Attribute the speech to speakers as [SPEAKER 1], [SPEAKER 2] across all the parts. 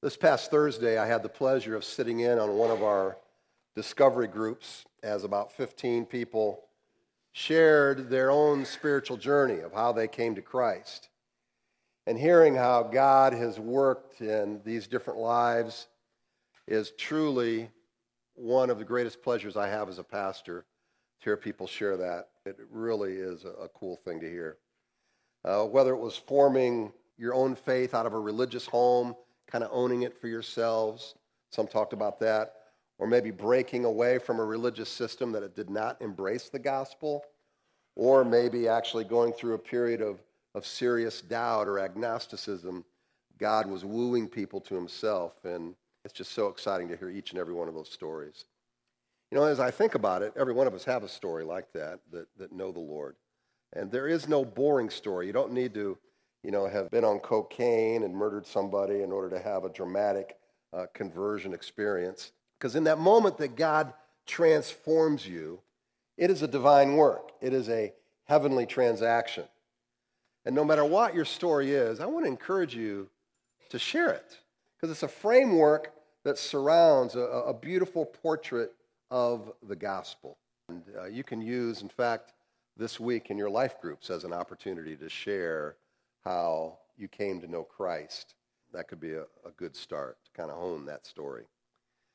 [SPEAKER 1] This past Thursday, I had the pleasure of sitting in on one of our discovery groups as about 15 people shared their own spiritual journey of how they came to Christ. And hearing how God has worked in these different lives is truly one of the greatest pleasures I have as a pastor to hear people share that. It really is a, cool thing to hear. Uh, whether it was forming your own faith out of a religious home, kind of owning it for yourselves. Some talked about that. Or maybe breaking away from a religious system that it did not embrace the gospel. Or maybe actually going through a period of, of serious doubt or agnosticism. God was wooing people to himself. And it's just so exciting to hear each and every one of those stories. You know, as I think about it, every one of us have a story like that, that, that know the Lord. And there is no boring story. You don't need to you know, have been on cocaine and murdered somebody in order to have a dramatic uh, conversion experience. Because in that moment that God transforms you, it is a divine work, it is a heavenly transaction. And no matter what your story is, I want to encourage you to share it because it's a framework that surrounds a, a beautiful portrait of the gospel. And uh, you can use, in fact, this week in your life groups as an opportunity to share how you came to know Christ. That could be a, a good start to kind of hone that story.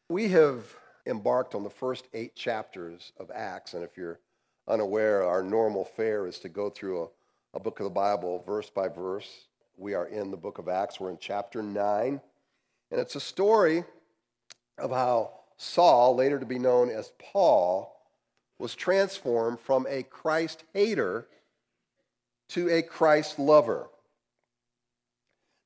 [SPEAKER 1] We have embarked on the first eight chapters of Acts, and if you're unaware, our normal fare is to go through a, a book of the Bible verse by verse. We are in the book of Acts, we're in chapter 9, and it's a story of how Saul, later to be known as Paul, was transformed from a Christ hater to a Christ lover.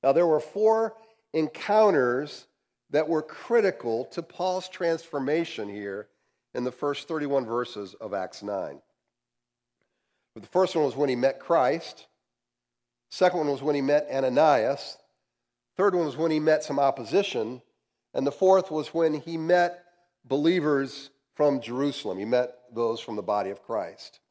[SPEAKER 1] Now, there were four encounters that were critical to Paul's transformation here in the first 31 verses of Acts 9. But the first one was when he met Christ. Second one was when he met Ananias. Third one was when he met some opposition. And the fourth was when he met believers from Jerusalem. He met those from the body of Christ.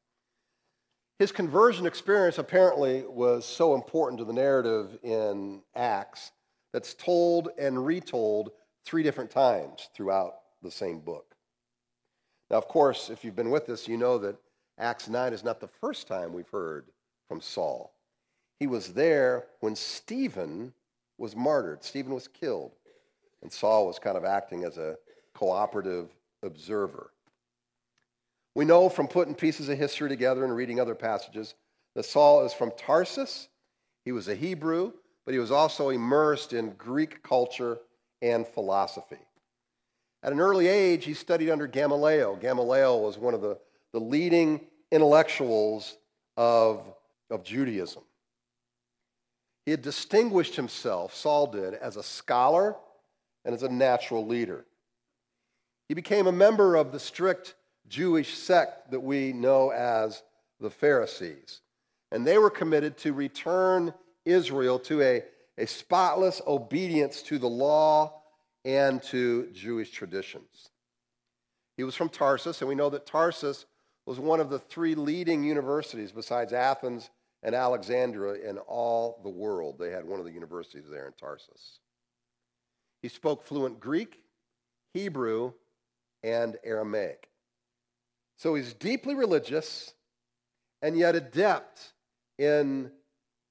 [SPEAKER 1] His conversion experience apparently was so important to the narrative in Acts that's told and retold three different times throughout the same book. Now, of course, if you've been with us, you know that Acts 9 is not the first time we've heard from Saul. He was there when Stephen was martyred, Stephen was killed, and Saul was kind of acting as a cooperative observer. We know from putting pieces of history together and reading other passages that Saul is from Tarsus. He was a Hebrew, but he was also immersed in Greek culture and philosophy. At an early age, he studied under Gamaliel. Gamaliel was one of the, the leading intellectuals of, of Judaism. He had distinguished himself, Saul did, as a scholar and as a natural leader. He became a member of the strict Jewish sect that we know as the Pharisees. And they were committed to return Israel to a, a spotless obedience to the law and to Jewish traditions. He was from Tarsus, and we know that Tarsus was one of the three leading universities besides Athens and Alexandria in all the world. They had one of the universities there in Tarsus. He spoke fluent Greek, Hebrew, and Aramaic. So he's deeply religious and yet adept in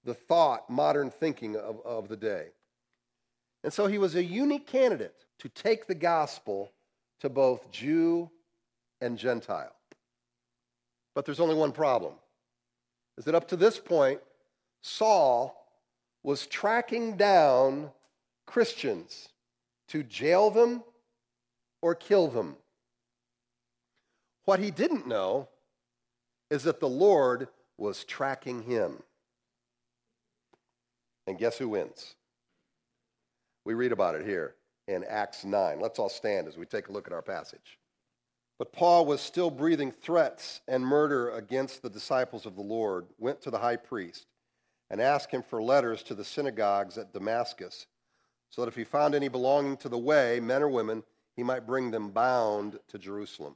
[SPEAKER 1] the thought, modern thinking of, of the day. And so he was a unique candidate to take the gospel to both Jew and Gentile. But there's only one problem is that up to this point, Saul was tracking down Christians to jail them or kill them. What he didn't know is that the Lord was tracking him. And guess who wins? We read about it here in Acts 9. Let's all stand as we take a look at our passage. But Paul was still breathing threats and murder against the disciples of the Lord, went to the high priest and asked him for letters to the synagogues at Damascus, so that if he found any belonging to the way, men or women, he might bring them bound to Jerusalem.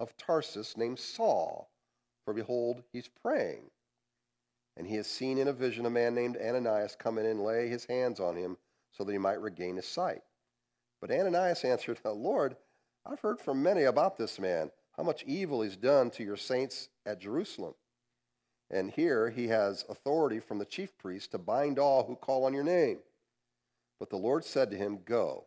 [SPEAKER 1] of Tarsus named Saul, for behold, he's praying. And he has seen in a vision a man named Ananias come in and lay his hands on him so that he might regain his sight. But Ananias answered, Lord, I've heard from many about this man, how much evil he's done to your saints at Jerusalem. And here he has authority from the chief priest to bind all who call on your name. But the Lord said to him, Go,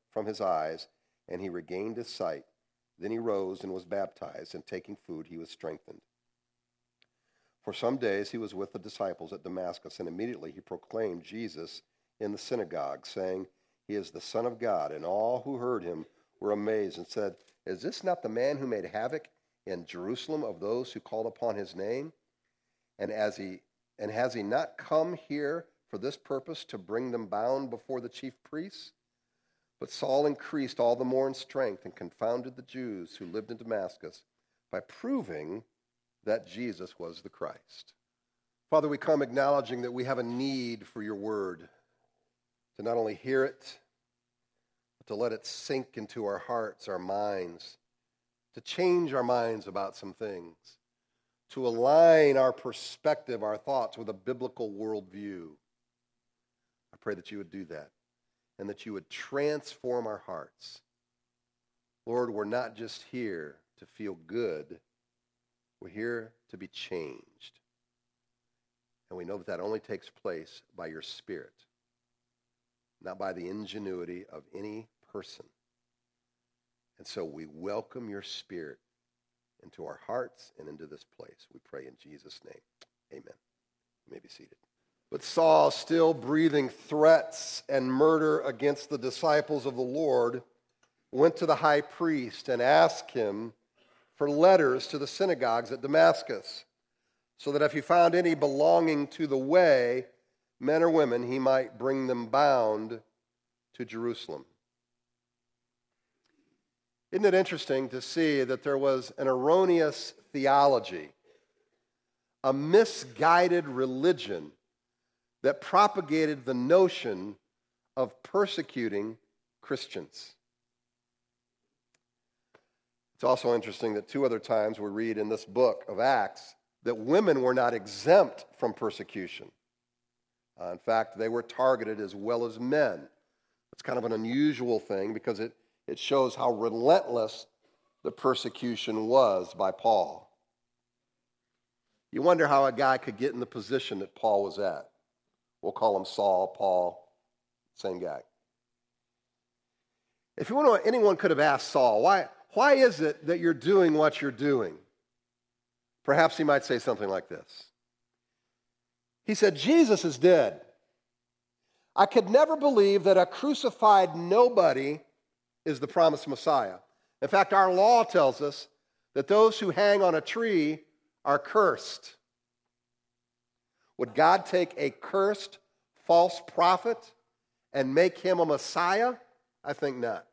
[SPEAKER 1] from his eyes, and he regained his sight. Then he rose and was baptized, and taking food, he was strengthened. For some days he was with the disciples at Damascus, and immediately he proclaimed Jesus in the synagogue, saying, He is the Son of God. And all who heard him were amazed and said, Is this not the man who made havoc in Jerusalem of those who called upon his name? And as he and has he not come here for this purpose to bring them bound before the chief priests? But Saul increased all the more in strength and confounded the Jews who lived in Damascus by proving that Jesus was the Christ. Father, we come acknowledging that we have a need for your word, to not only hear it, but to let it sink into our hearts, our minds, to change our minds about some things, to align our perspective, our thoughts with a biblical worldview. I pray that you would do that and that you would transform our hearts. Lord, we're not just here to feel good we're here to be changed. And we know that that only takes place by your Spirit, not by the ingenuity of any person. And so we welcome your Spirit into our hearts and into this place. We pray in Jesus' name. Amen. You may be seated. But Saul, still breathing threats and murder against the disciples of the Lord, went to the high priest and asked him for letters to the synagogues at Damascus, so that if he found any belonging to the way, men or women, he might bring them bound to Jerusalem. Isn't it interesting to see that there was an erroneous theology, a misguided religion that propagated the notion of persecuting Christians? It's also interesting that two other times we read in this book of Acts that women were not exempt from persecution. Uh, in fact, they were targeted as well as men. It's kind of an unusual thing because it, it shows how relentless the persecution was by Paul. You wonder how a guy could get in the position that Paul was at. We'll call him Saul, Paul, same guy. If you want to, anyone could have asked Saul, why, why is it that you're doing what you're doing? Perhaps he might say something like this He said, Jesus is dead. I could never believe that a crucified nobody is the promised Messiah. In fact, our law tells us that those who hang on a tree are cursed. Would God take a cursed false prophet and make him a Messiah? I think not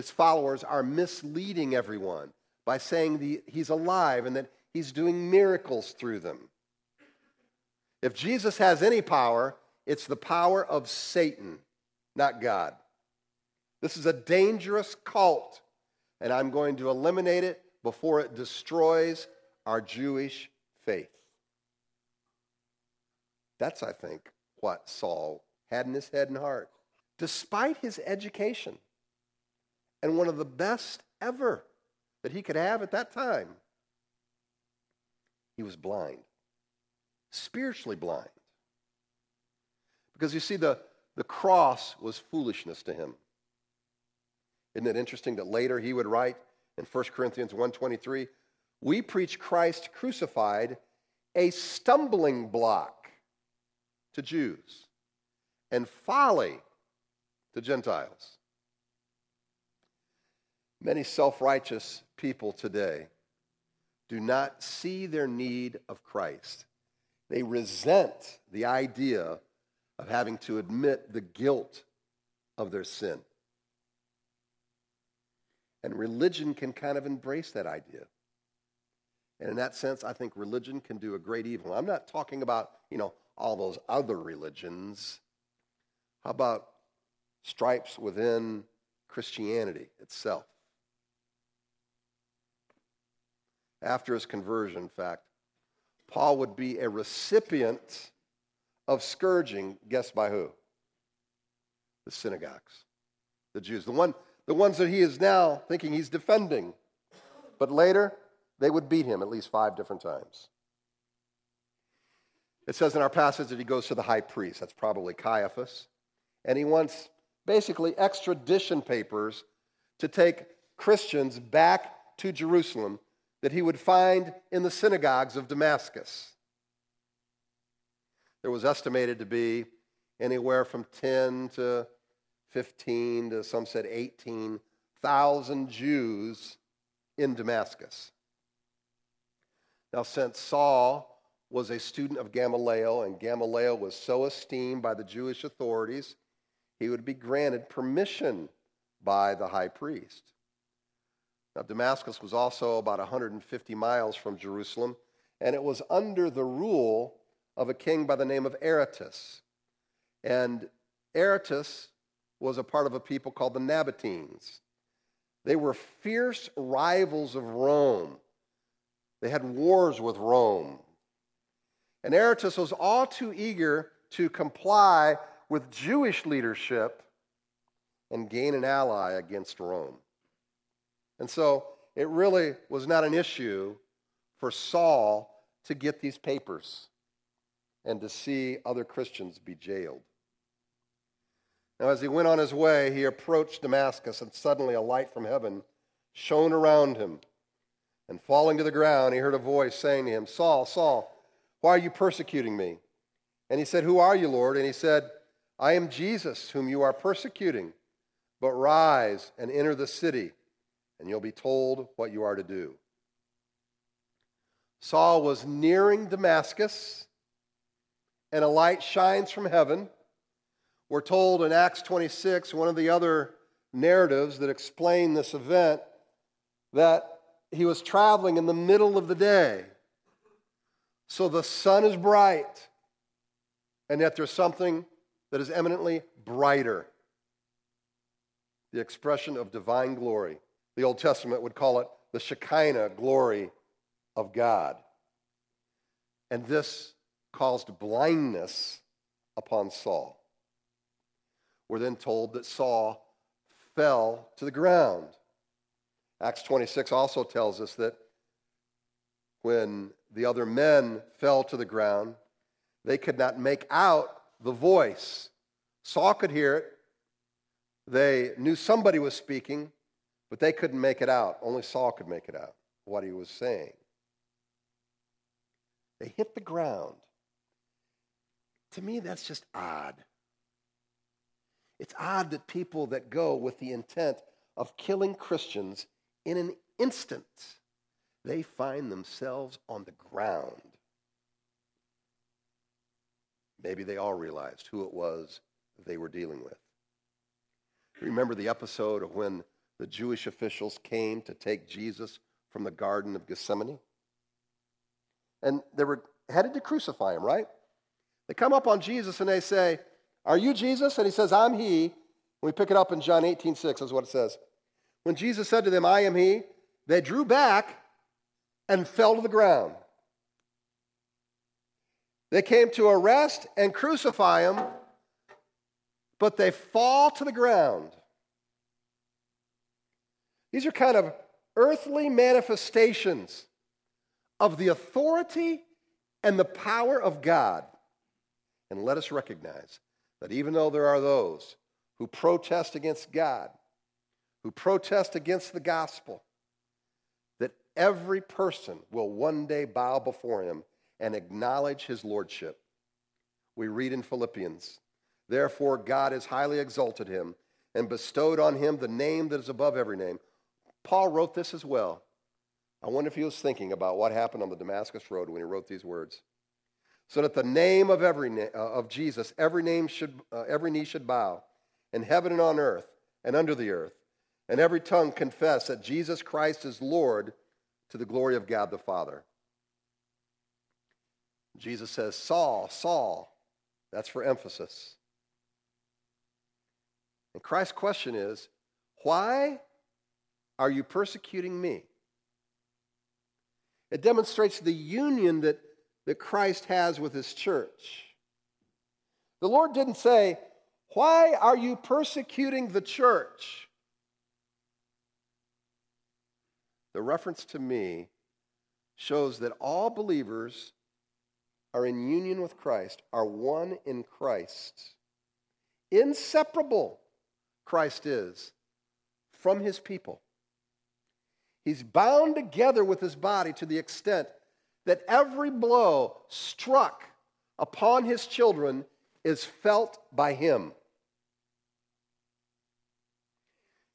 [SPEAKER 1] his followers are misleading everyone by saying the, he's alive and that he's doing miracles through them. If Jesus has any power, it's the power of Satan, not God. This is a dangerous cult, and I'm going to eliminate it before it destroys our Jewish faith. That's, I think, what Saul had in his head and heart. Despite his education, and one of the best ever that he could have at that time, he was blind, spiritually blind. Because you see, the, the cross was foolishness to him. Isn't it interesting that later he would write in 1 Corinthians 1.23, we preach Christ crucified, a stumbling block to Jews and folly to Gentiles. Many self righteous people today do not see their need of Christ. They resent the idea of having to admit the guilt of their sin. And religion can kind of embrace that idea. And in that sense, I think religion can do a great evil. I'm not talking about, you know, all those other religions. How about stripes within Christianity itself? After his conversion, in fact, Paul would be a recipient of scourging, guess by who? The synagogues, the Jews, the, one, the ones that he is now thinking he's defending. But later, they would beat him at least five different times. It says in our passage that he goes to the high priest, that's probably Caiaphas, and he wants basically extradition papers to take Christians back to Jerusalem that he would find in the synagogues of Damascus. There was estimated to be anywhere from 10 to 15 to some said 18,000 Jews in Damascus. Now, since Saul was a student of Gamaliel, and Gamaliel was so esteemed by the Jewish authorities, he would be granted permission by the high priest. Now, Damascus was also about 150 miles from Jerusalem, and it was under the rule of a king by the name of Aretas. And Aretas was a part of a people called the Nabateans. They were fierce rivals of Rome. They had wars with Rome. And Aretas was all too eager to comply with Jewish leadership and gain an ally against Rome. And so it really was not an issue for Saul to get these papers and to see other Christians be jailed. Now, as he went on his way, he approached Damascus, and suddenly a light from heaven shone around him. And falling to the ground, he heard a voice saying to him, Saul, Saul, why are you persecuting me? And he said, Who are you, Lord? And he said, I am Jesus, whom you are persecuting. But rise and enter the city, and you'll be told what you are to do. Saul was nearing Damascus, and a light shines from heaven. We're told in Acts 26, one of the other narratives that explain this event, that he was traveling in the middle of the day. So the sun is bright, and yet there's something that is eminently brighter the expression of divine glory. The Old Testament would call it the Shekinah glory of God. And this caused blindness upon Saul. We're then told that Saul fell to the ground. Acts 26 also tells us that when the other men fell to the ground, they could not make out the voice. Saul could hear it. They knew somebody was speaking, but they couldn't make it out. Only Saul could make it out, what he was saying. They hit the ground. To me, that's just odd. It's odd that people that go with the intent of killing Christians in an instant, they find themselves on the ground. Maybe they all realized who it was they were dealing with. Remember the episode of when the Jewish officials came to take Jesus from the Garden of Gethsemane? And they were headed to crucify him, right? They come up on Jesus and they say, Are you Jesus? And he says, I'm he. We pick it up in John 18 6, is what it says. When Jesus said to them, I am he, they drew back and fell to the ground. They came to arrest and crucify him, but they fall to the ground. These are kind of earthly manifestations of the authority and the power of God. And let us recognize that even though there are those who protest against God, who protest against the gospel, every person will one day bow before him and acknowledge his lordship. We read in Philippians, therefore God has highly exalted him and bestowed on him the name that is above every name. Paul wrote this as well. I wonder if he was thinking about what happened on the Damascus Road when he wrote these words. So that the name of every na- uh, of Jesus, every name should, uh, every knee should bow, in heaven and on earth and under the earth, and every tongue confess that Jesus Christ is Lord to the glory of God the Father. Jesus says, Saul, Saul. That's for emphasis. And Christ's question is, why are you persecuting me? It demonstrates the union that, that Christ has with his church. The Lord didn't say, Why are you persecuting the church? The reference to me shows that all believers are in union with Christ, are one in Christ. Inseparable, Christ is from his people. He's bound together with his body to the extent that every blow struck upon his children is felt by him.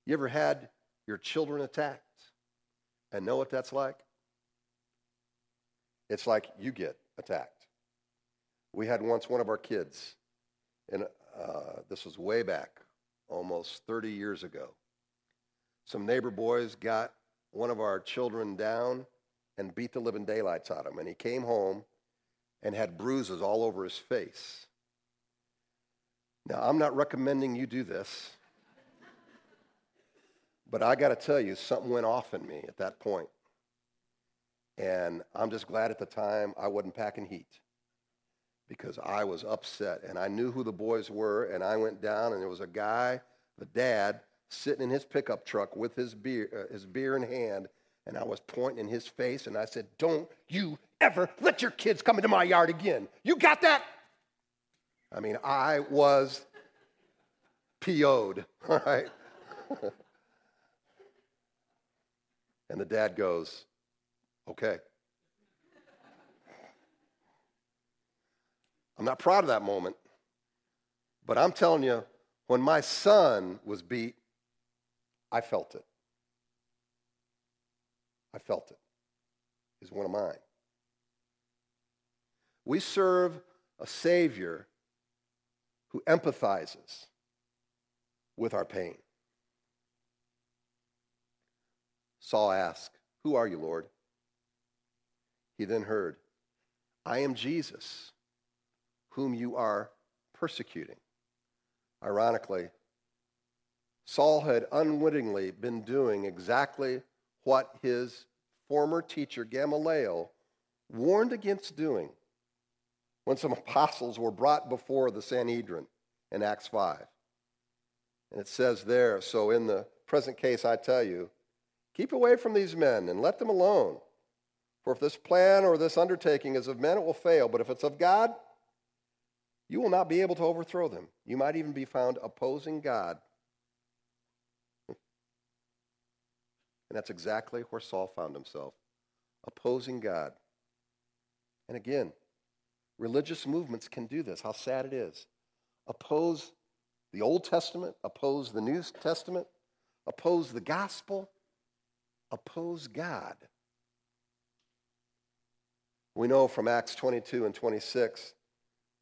[SPEAKER 1] You ever had your children attacked and know what that's like? It's like you get attacked. We had once one of our kids, and uh, this was way back, almost 30 years ago. Some neighbor boys got one of our children down and beat the living daylights out of him. And he came home and had bruises all over his face. Now, I'm not recommending you do this, but I got to tell you, something went off in me at that point. And I'm just glad at the time I wasn't packing heat because I was upset and I knew who the boys were and I went down and there was a guy, the dad, sitting in his pickup truck with his beer, uh, his beer in hand and I was pointing in his face and I said, "Don't you ever let your kids come into my yard again. You got that?" I mean, I was PO'd, all right? and the dad goes, "Okay." I'm not proud of that moment. But I'm telling you, when my son was beat, I felt it. I felt it. He's one of mine. We serve a Savior who empathizes with our pain. Saul asked, Who are you, Lord? He then heard, I am Jesus whom you are persecuting. Ironically, Saul had unwittingly been doing exactly what his former teacher, Gamaliel, warned against doing when some apostles were brought before the Sanhedrin in Acts 5. And it says there, so in the present case, I tell you, keep away from these men and let them alone. For if this plan or this undertaking is of men, it will fail. But if it's of God, you will not be able to overthrow them. You might even be found opposing God. And that's exactly where Saul found himself opposing God. And again, religious movements can do this. How sad it is. Oppose the Old Testament, oppose the New Testament, oppose the gospel, oppose God. We know from Acts 22 and 26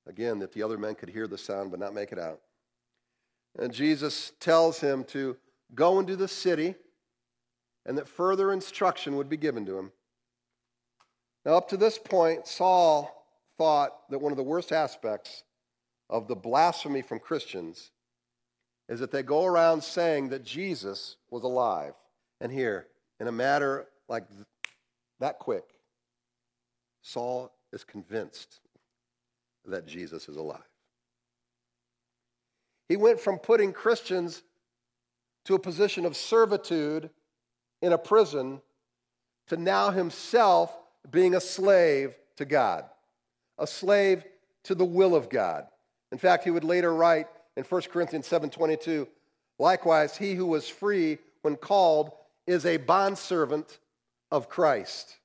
[SPEAKER 1] Again, that the other men could hear the sound but not make it out. And Jesus tells him to go into the city and that further instruction would be given to him. Now, up to this point, Saul thought that one of the worst aspects of the blasphemy from Christians is that they go around saying that Jesus was alive. And here, in a matter like that quick, Saul is convinced that Jesus is alive. He went from putting Christians to a position of servitude in a prison to now himself being a slave to God, a slave to the will of God. In fact, he would later write in 1 Corinthians 7:22, likewise he who was free when called is a bondservant of Christ.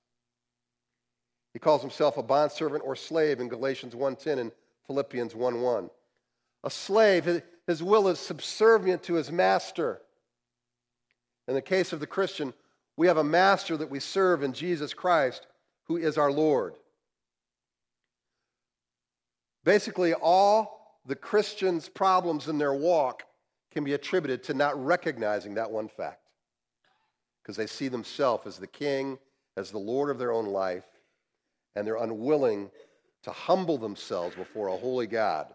[SPEAKER 1] He calls himself a bondservant or slave in Galatians 1:10 and Philippians 1:1. A slave, his will is subservient to his master. In the case of the Christian, we have a master that we serve in Jesus Christ, who is our Lord. Basically, all the Christians' problems in their walk can be attributed to not recognizing that one fact. Because they see themselves as the king, as the Lord of their own life, and they're unwilling to humble themselves before a holy God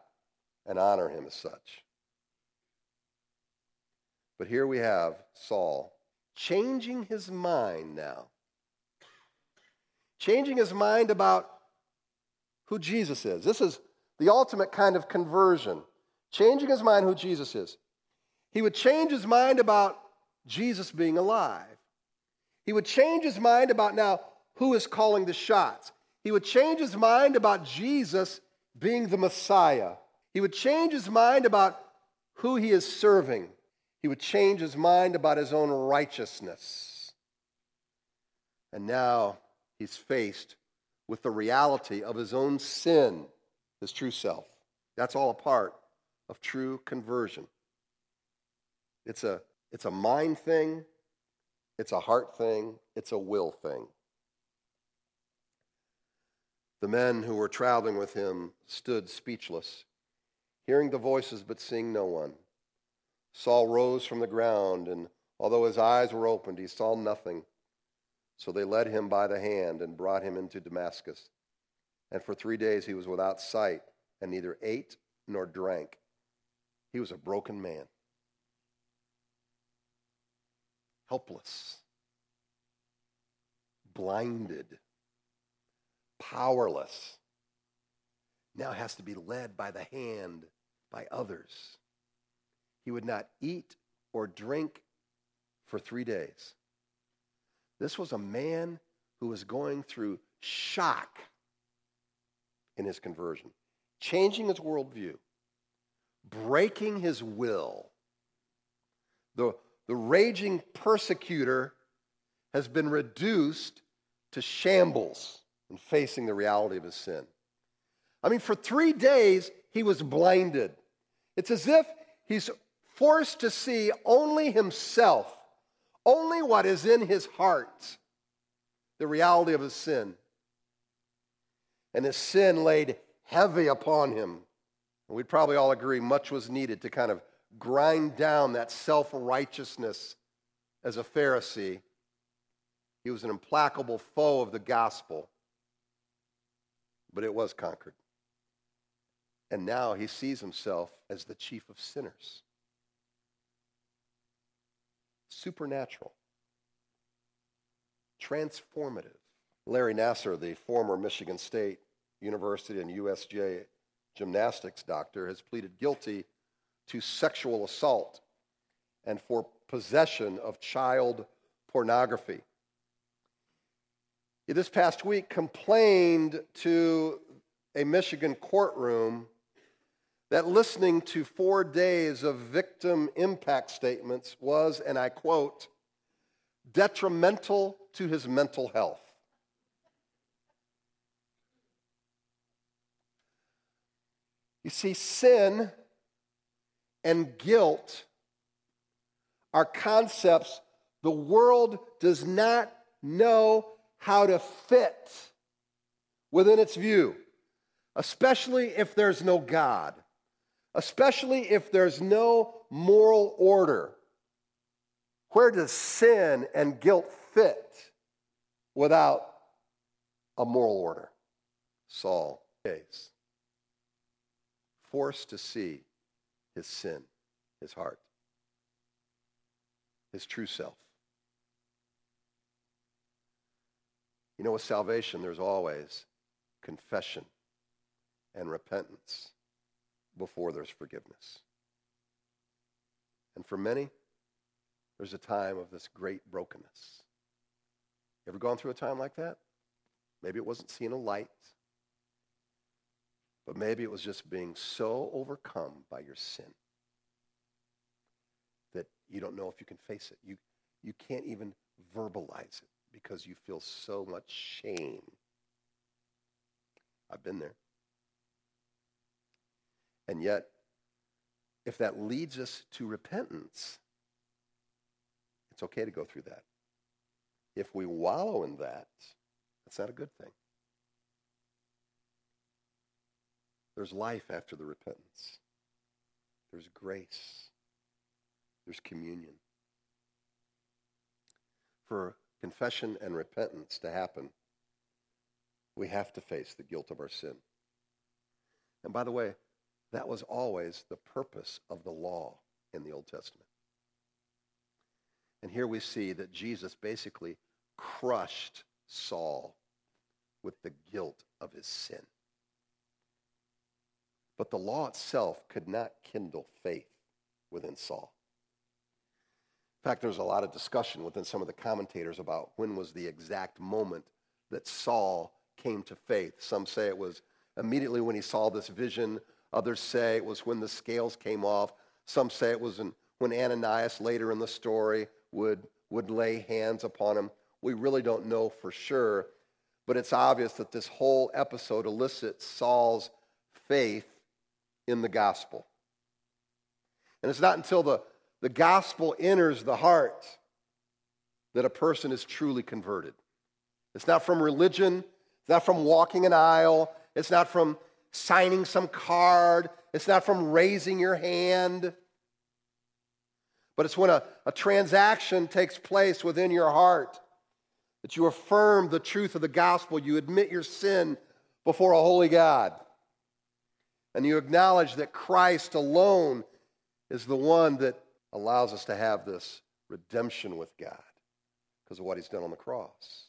[SPEAKER 1] and honor him as such. But here we have Saul changing his mind now. Changing his mind about who Jesus is. This is the ultimate kind of conversion. Changing his mind who Jesus is. He would change his mind about Jesus being alive. He would change his mind about now who is calling the shots. He would change his mind about Jesus being the Messiah. He would change his mind about who he is serving. He would change his mind about his own righteousness. And now he's faced with the reality of his own sin, his true self. That's all a part of true conversion. It's a, it's a mind thing, it's a heart thing, it's a will thing. The men who were traveling with him stood speechless, hearing the voices but seeing no one. Saul rose from the ground, and although his eyes were opened, he saw nothing. So they led him by the hand and brought him into Damascus. And for three days he was without sight and neither ate nor drank. He was a broken man, helpless, blinded, powerless. Now has to be led by the hand by others. He would not eat or drink for three days. This was a man who was going through shock in his conversion, changing his worldview, breaking his will. The, the raging persecutor has been reduced to shambles in facing the reality of his sin. I mean, for three days, he was blinded. It's as if he's forced to see only himself, only what is in his heart, the reality of his sin. And his sin laid heavy upon him. And we'd probably all agree much was needed to kind of grind down that self righteousness as a Pharisee. He was an implacable foe of the gospel, but it was conquered. And now he sees himself as the chief of sinners supernatural, transformative. Larry Nassar, the former Michigan State University and USA gymnastics doctor, has pleaded guilty to sexual assault and for possession of child pornography. He this past week complained to a Michigan courtroom that listening to four days of victim impact statements was, and I quote, detrimental to his mental health. You see, sin and guilt are concepts the world does not know how to fit within its view, especially if there's no God especially if there's no moral order. Where does sin and guilt fit without a moral order? Saul days, forced to see his sin, his heart, his true self. You know, with salvation, there's always confession and repentance before there's forgiveness. And for many, there's a time of this great brokenness. You ever gone through a time like that? Maybe it wasn't seeing a light, but maybe it was just being so overcome by your sin that you don't know if you can face it. You, you can't even verbalize it because you feel so much shame. I've been there. And yet, if that leads us to repentance, it's okay to go through that. If we wallow in that, that's not a good thing. There's life after the repentance. There's grace. There's communion. For confession and repentance to happen, we have to face the guilt of our sin. And by the way, that was always the purpose of the law in the Old Testament. And here we see that Jesus basically crushed Saul with the guilt of his sin. But the law itself could not kindle faith within Saul. In fact, there's a lot of discussion within some of the commentators about when was the exact moment that Saul came to faith. Some say it was immediately when he saw this vision. Others say it was when the scales came off. Some say it was when Ananias later in the story would, would lay hands upon him. We really don't know for sure, but it's obvious that this whole episode elicits Saul's faith in the gospel. And it's not until the the gospel enters the heart that a person is truly converted. It's not from religion, it's not from walking an aisle, it's not from signing some card, it's not from raising your hand. But it's when a, a transaction takes place within your heart that you affirm the truth of the gospel, you admit your sin before a holy God, and you acknowledge that Christ alone is the one that allows us to have this redemption with God because of what he's done on the cross.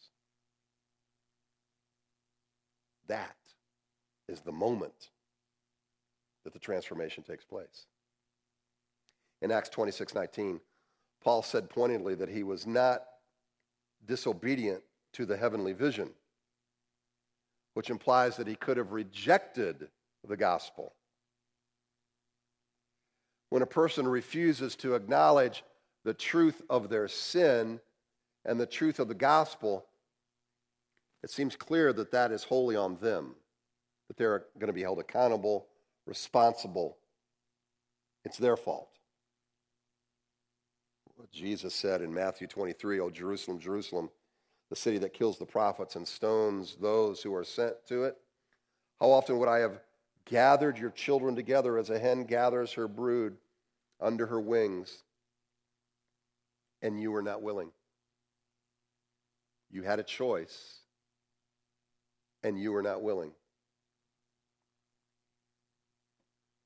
[SPEAKER 1] That is the moment that the transformation takes place. In Acts 26 19, Paul said pointedly that he was not disobedient to the heavenly vision, which implies that he could have rejected the gospel when a person refuses to acknowledge the truth of their sin and the truth of the gospel, it seems clear that that is wholly on them, that they're going to be held accountable, responsible. It's their fault. Jesus said in Matthew 23, O Jerusalem, Jerusalem, the city that kills the prophets and stones those who are sent to it, how often would I have gathered your children together as a hen gathers her brood under her wings, and you were not willing. You had a choice, and you were not willing.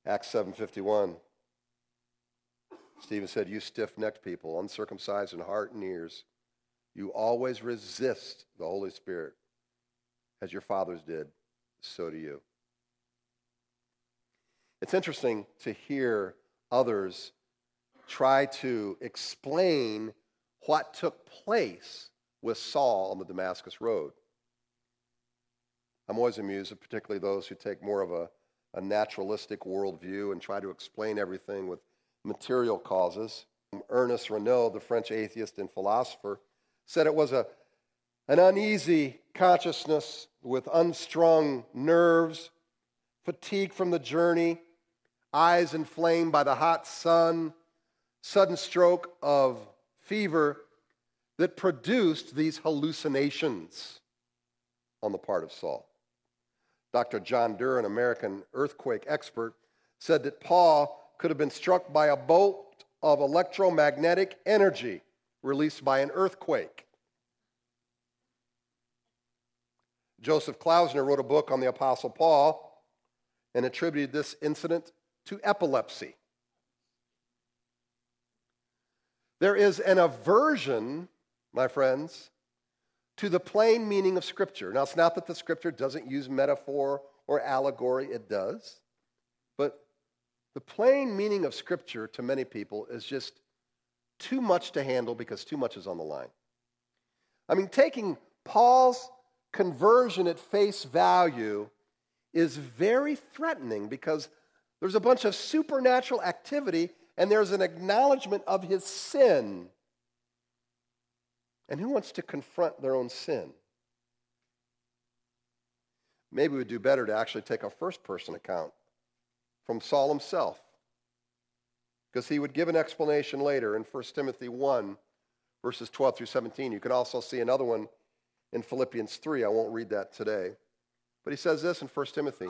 [SPEAKER 1] Acts 7:51 Stephen said, "You stiff-necked people, uncircumcised in heart and ears, you always resist the Holy Spirit as your fathers did, so do you." It's interesting to hear others try to explain what took place with Saul on the Damascus Road. I'm always amused, particularly those who take more of a, a naturalistic worldview and try to explain everything with material causes. Ernest Renan, the French atheist and philosopher, said it was a, an uneasy consciousness with unstrung nerves, fatigue from the journey, eyes inflamed by the hot sun, sudden stroke of fever that produced these hallucinations on the part of Saul. Dr. John Derr, an American earthquake expert, said that Paul could have been struck by a bolt of electromagnetic energy released by an earthquake. Joseph Klausner wrote a book on the Apostle Paul and attributed this incident to epilepsy. There is an aversion, my friends, to the plain meaning of Scripture. Now, it's not that the Scripture doesn't use metaphor or allegory, it does. But the plain meaning of Scripture to many people is just too much to handle because too much is on the line. I mean, taking Paul's conversion at face value is very threatening because there's a bunch of supernatural activity and there's an acknowledgement of his sin. And who wants to confront their own sin? Maybe we'd do better to actually take a first person account from Saul himself. Because he would give an explanation later in 1 Timothy 1, verses 12 through 17. You can also see another one in Philippians 3. I won't read that today. But he says this in 1 Timothy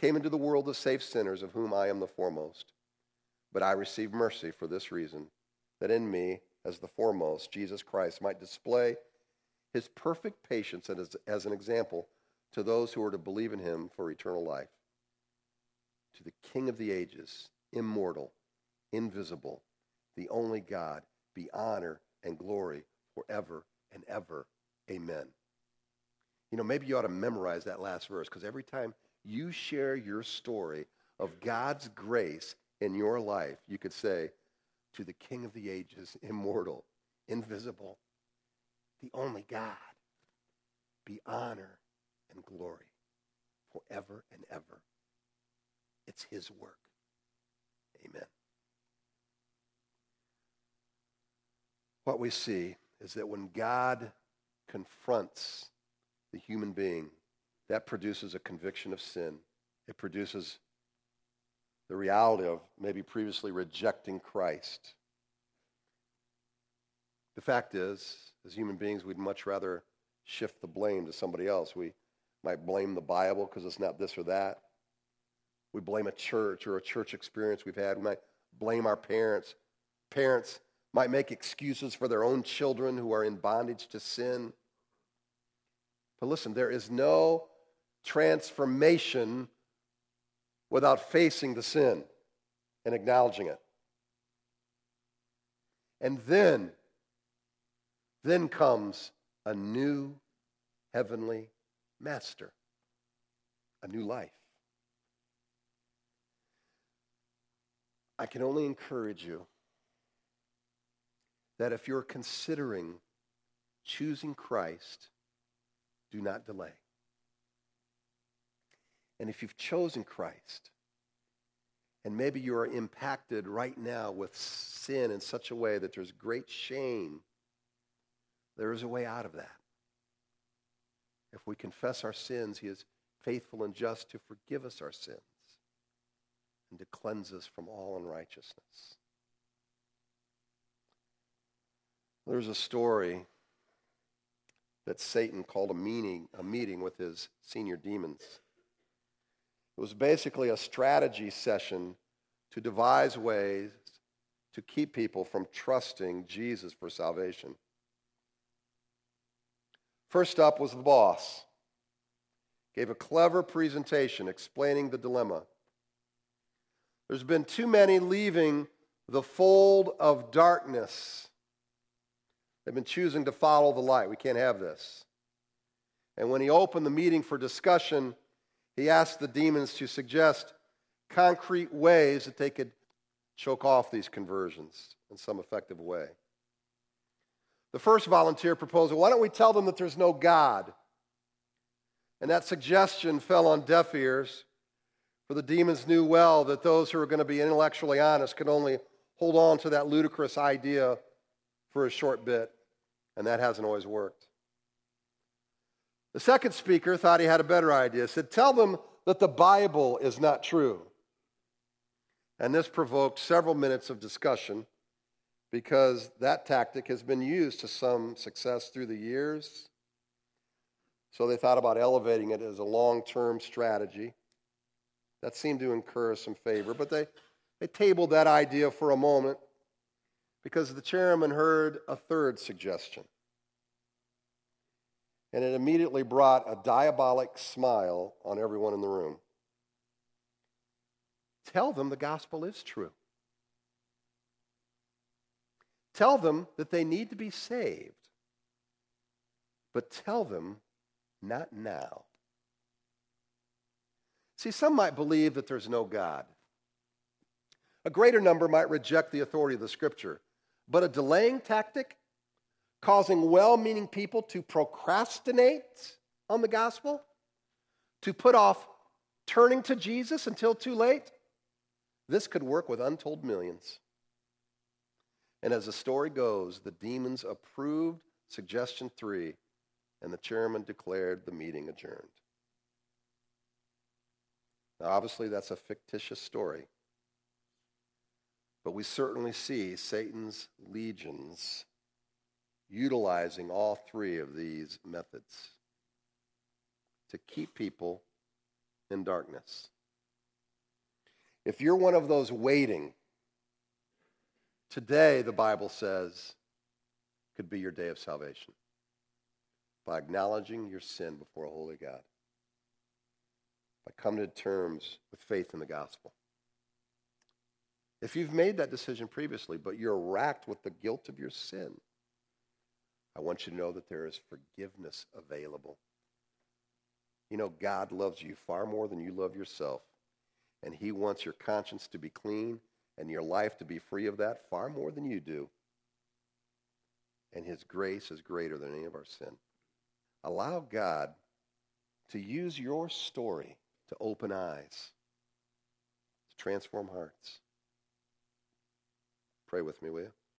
[SPEAKER 1] came into the world to save sinners, of whom I am the foremost. But I received mercy for this reason, that in me, as the foremost, Jesus Christ might display his perfect patience as, as an example to those who are to believe in him for eternal life. To the King of the ages, immortal, invisible, the only God, be honor and glory forever and ever. Amen. You know, maybe you ought to memorize that last verse because every time you share your story of God's grace in your life, you could say, To the King of the ages, immortal, invisible, the only God, be honor and glory forever and ever. It's his work. Amen. What we see is that when God confronts the human being, that produces a conviction of sin. It produces the reality of maybe previously rejecting Christ. The fact is, as human beings, we'd much rather shift the blame to somebody else. We might blame the Bible because it's not this or that. We blame a church or a church experience we've had. We might blame our parents. Parents might make excuses for their own children who are in bondage to sin. But listen, there is no transformation without facing the sin and acknowledging it. And then, then comes a new heavenly master, a new life. I can only encourage you that if you're considering choosing Christ, do not delay. And if you've chosen Christ, and maybe you are impacted right now with sin in such a way that there's great shame, there is a way out of that. If we confess our sins, he is faithful and just to forgive us our sins and to cleanse us from all unrighteousness. There's a story that Satan called a meeting, a meeting with his senior demons. It was basically a strategy session to devise ways to keep people from trusting Jesus for salvation. First up was the boss. Gave a clever presentation explaining the dilemma. There's been too many leaving the fold of darkness They've been choosing to follow the light. We can't have this. And when he opened the meeting for discussion, he asked the demons to suggest concrete ways that they could choke off these conversions in some effective way. The first volunteer proposed, why don't we tell them that there's no God? And that suggestion fell on deaf ears, for the demons knew well that those who were going to be intellectually honest could only hold on to that ludicrous idea for a short bit and that hasn't always worked. The second speaker thought he had a better idea. said, Tell them that the Bible is not true. And this provoked several minutes of discussion because that tactic has been used to some success through the years. So they thought about elevating it as a long term strategy. That seemed to incur some favor, but they, they tabled that idea for a moment because the chairman heard a third suggestion. And it immediately brought a diabolic smile on everyone in the room. Tell them the gospel is true. Tell them that they need to be saved. But tell them not now. See, some might believe that there's no God. A greater number might reject the authority of the scripture. But a delaying tactic, causing well meaning people to procrastinate on the gospel, to put off turning to Jesus until too late, this could work with untold millions. And as the story goes, the demons approved suggestion three, and the chairman declared the meeting adjourned. Now, obviously, that's a fictitious story, but we certainly see Satan's legions utilizing all three of these methods to keep people in darkness. If you're one of those waiting, today, the Bible says, could be your day of salvation by acknowledging your sin before a holy God, by coming to terms with faith in the gospel. If you've made that decision previously, but you're racked with the guilt of your sin, I want you to know that there is forgiveness available. You know, God loves you far more than you love yourself. And He wants your conscience to be clean and your life to be free of that far more than you do. And His grace is greater than any of our sin. Allow God to use your story to open eyes, to transform hearts. Pray with me, will you?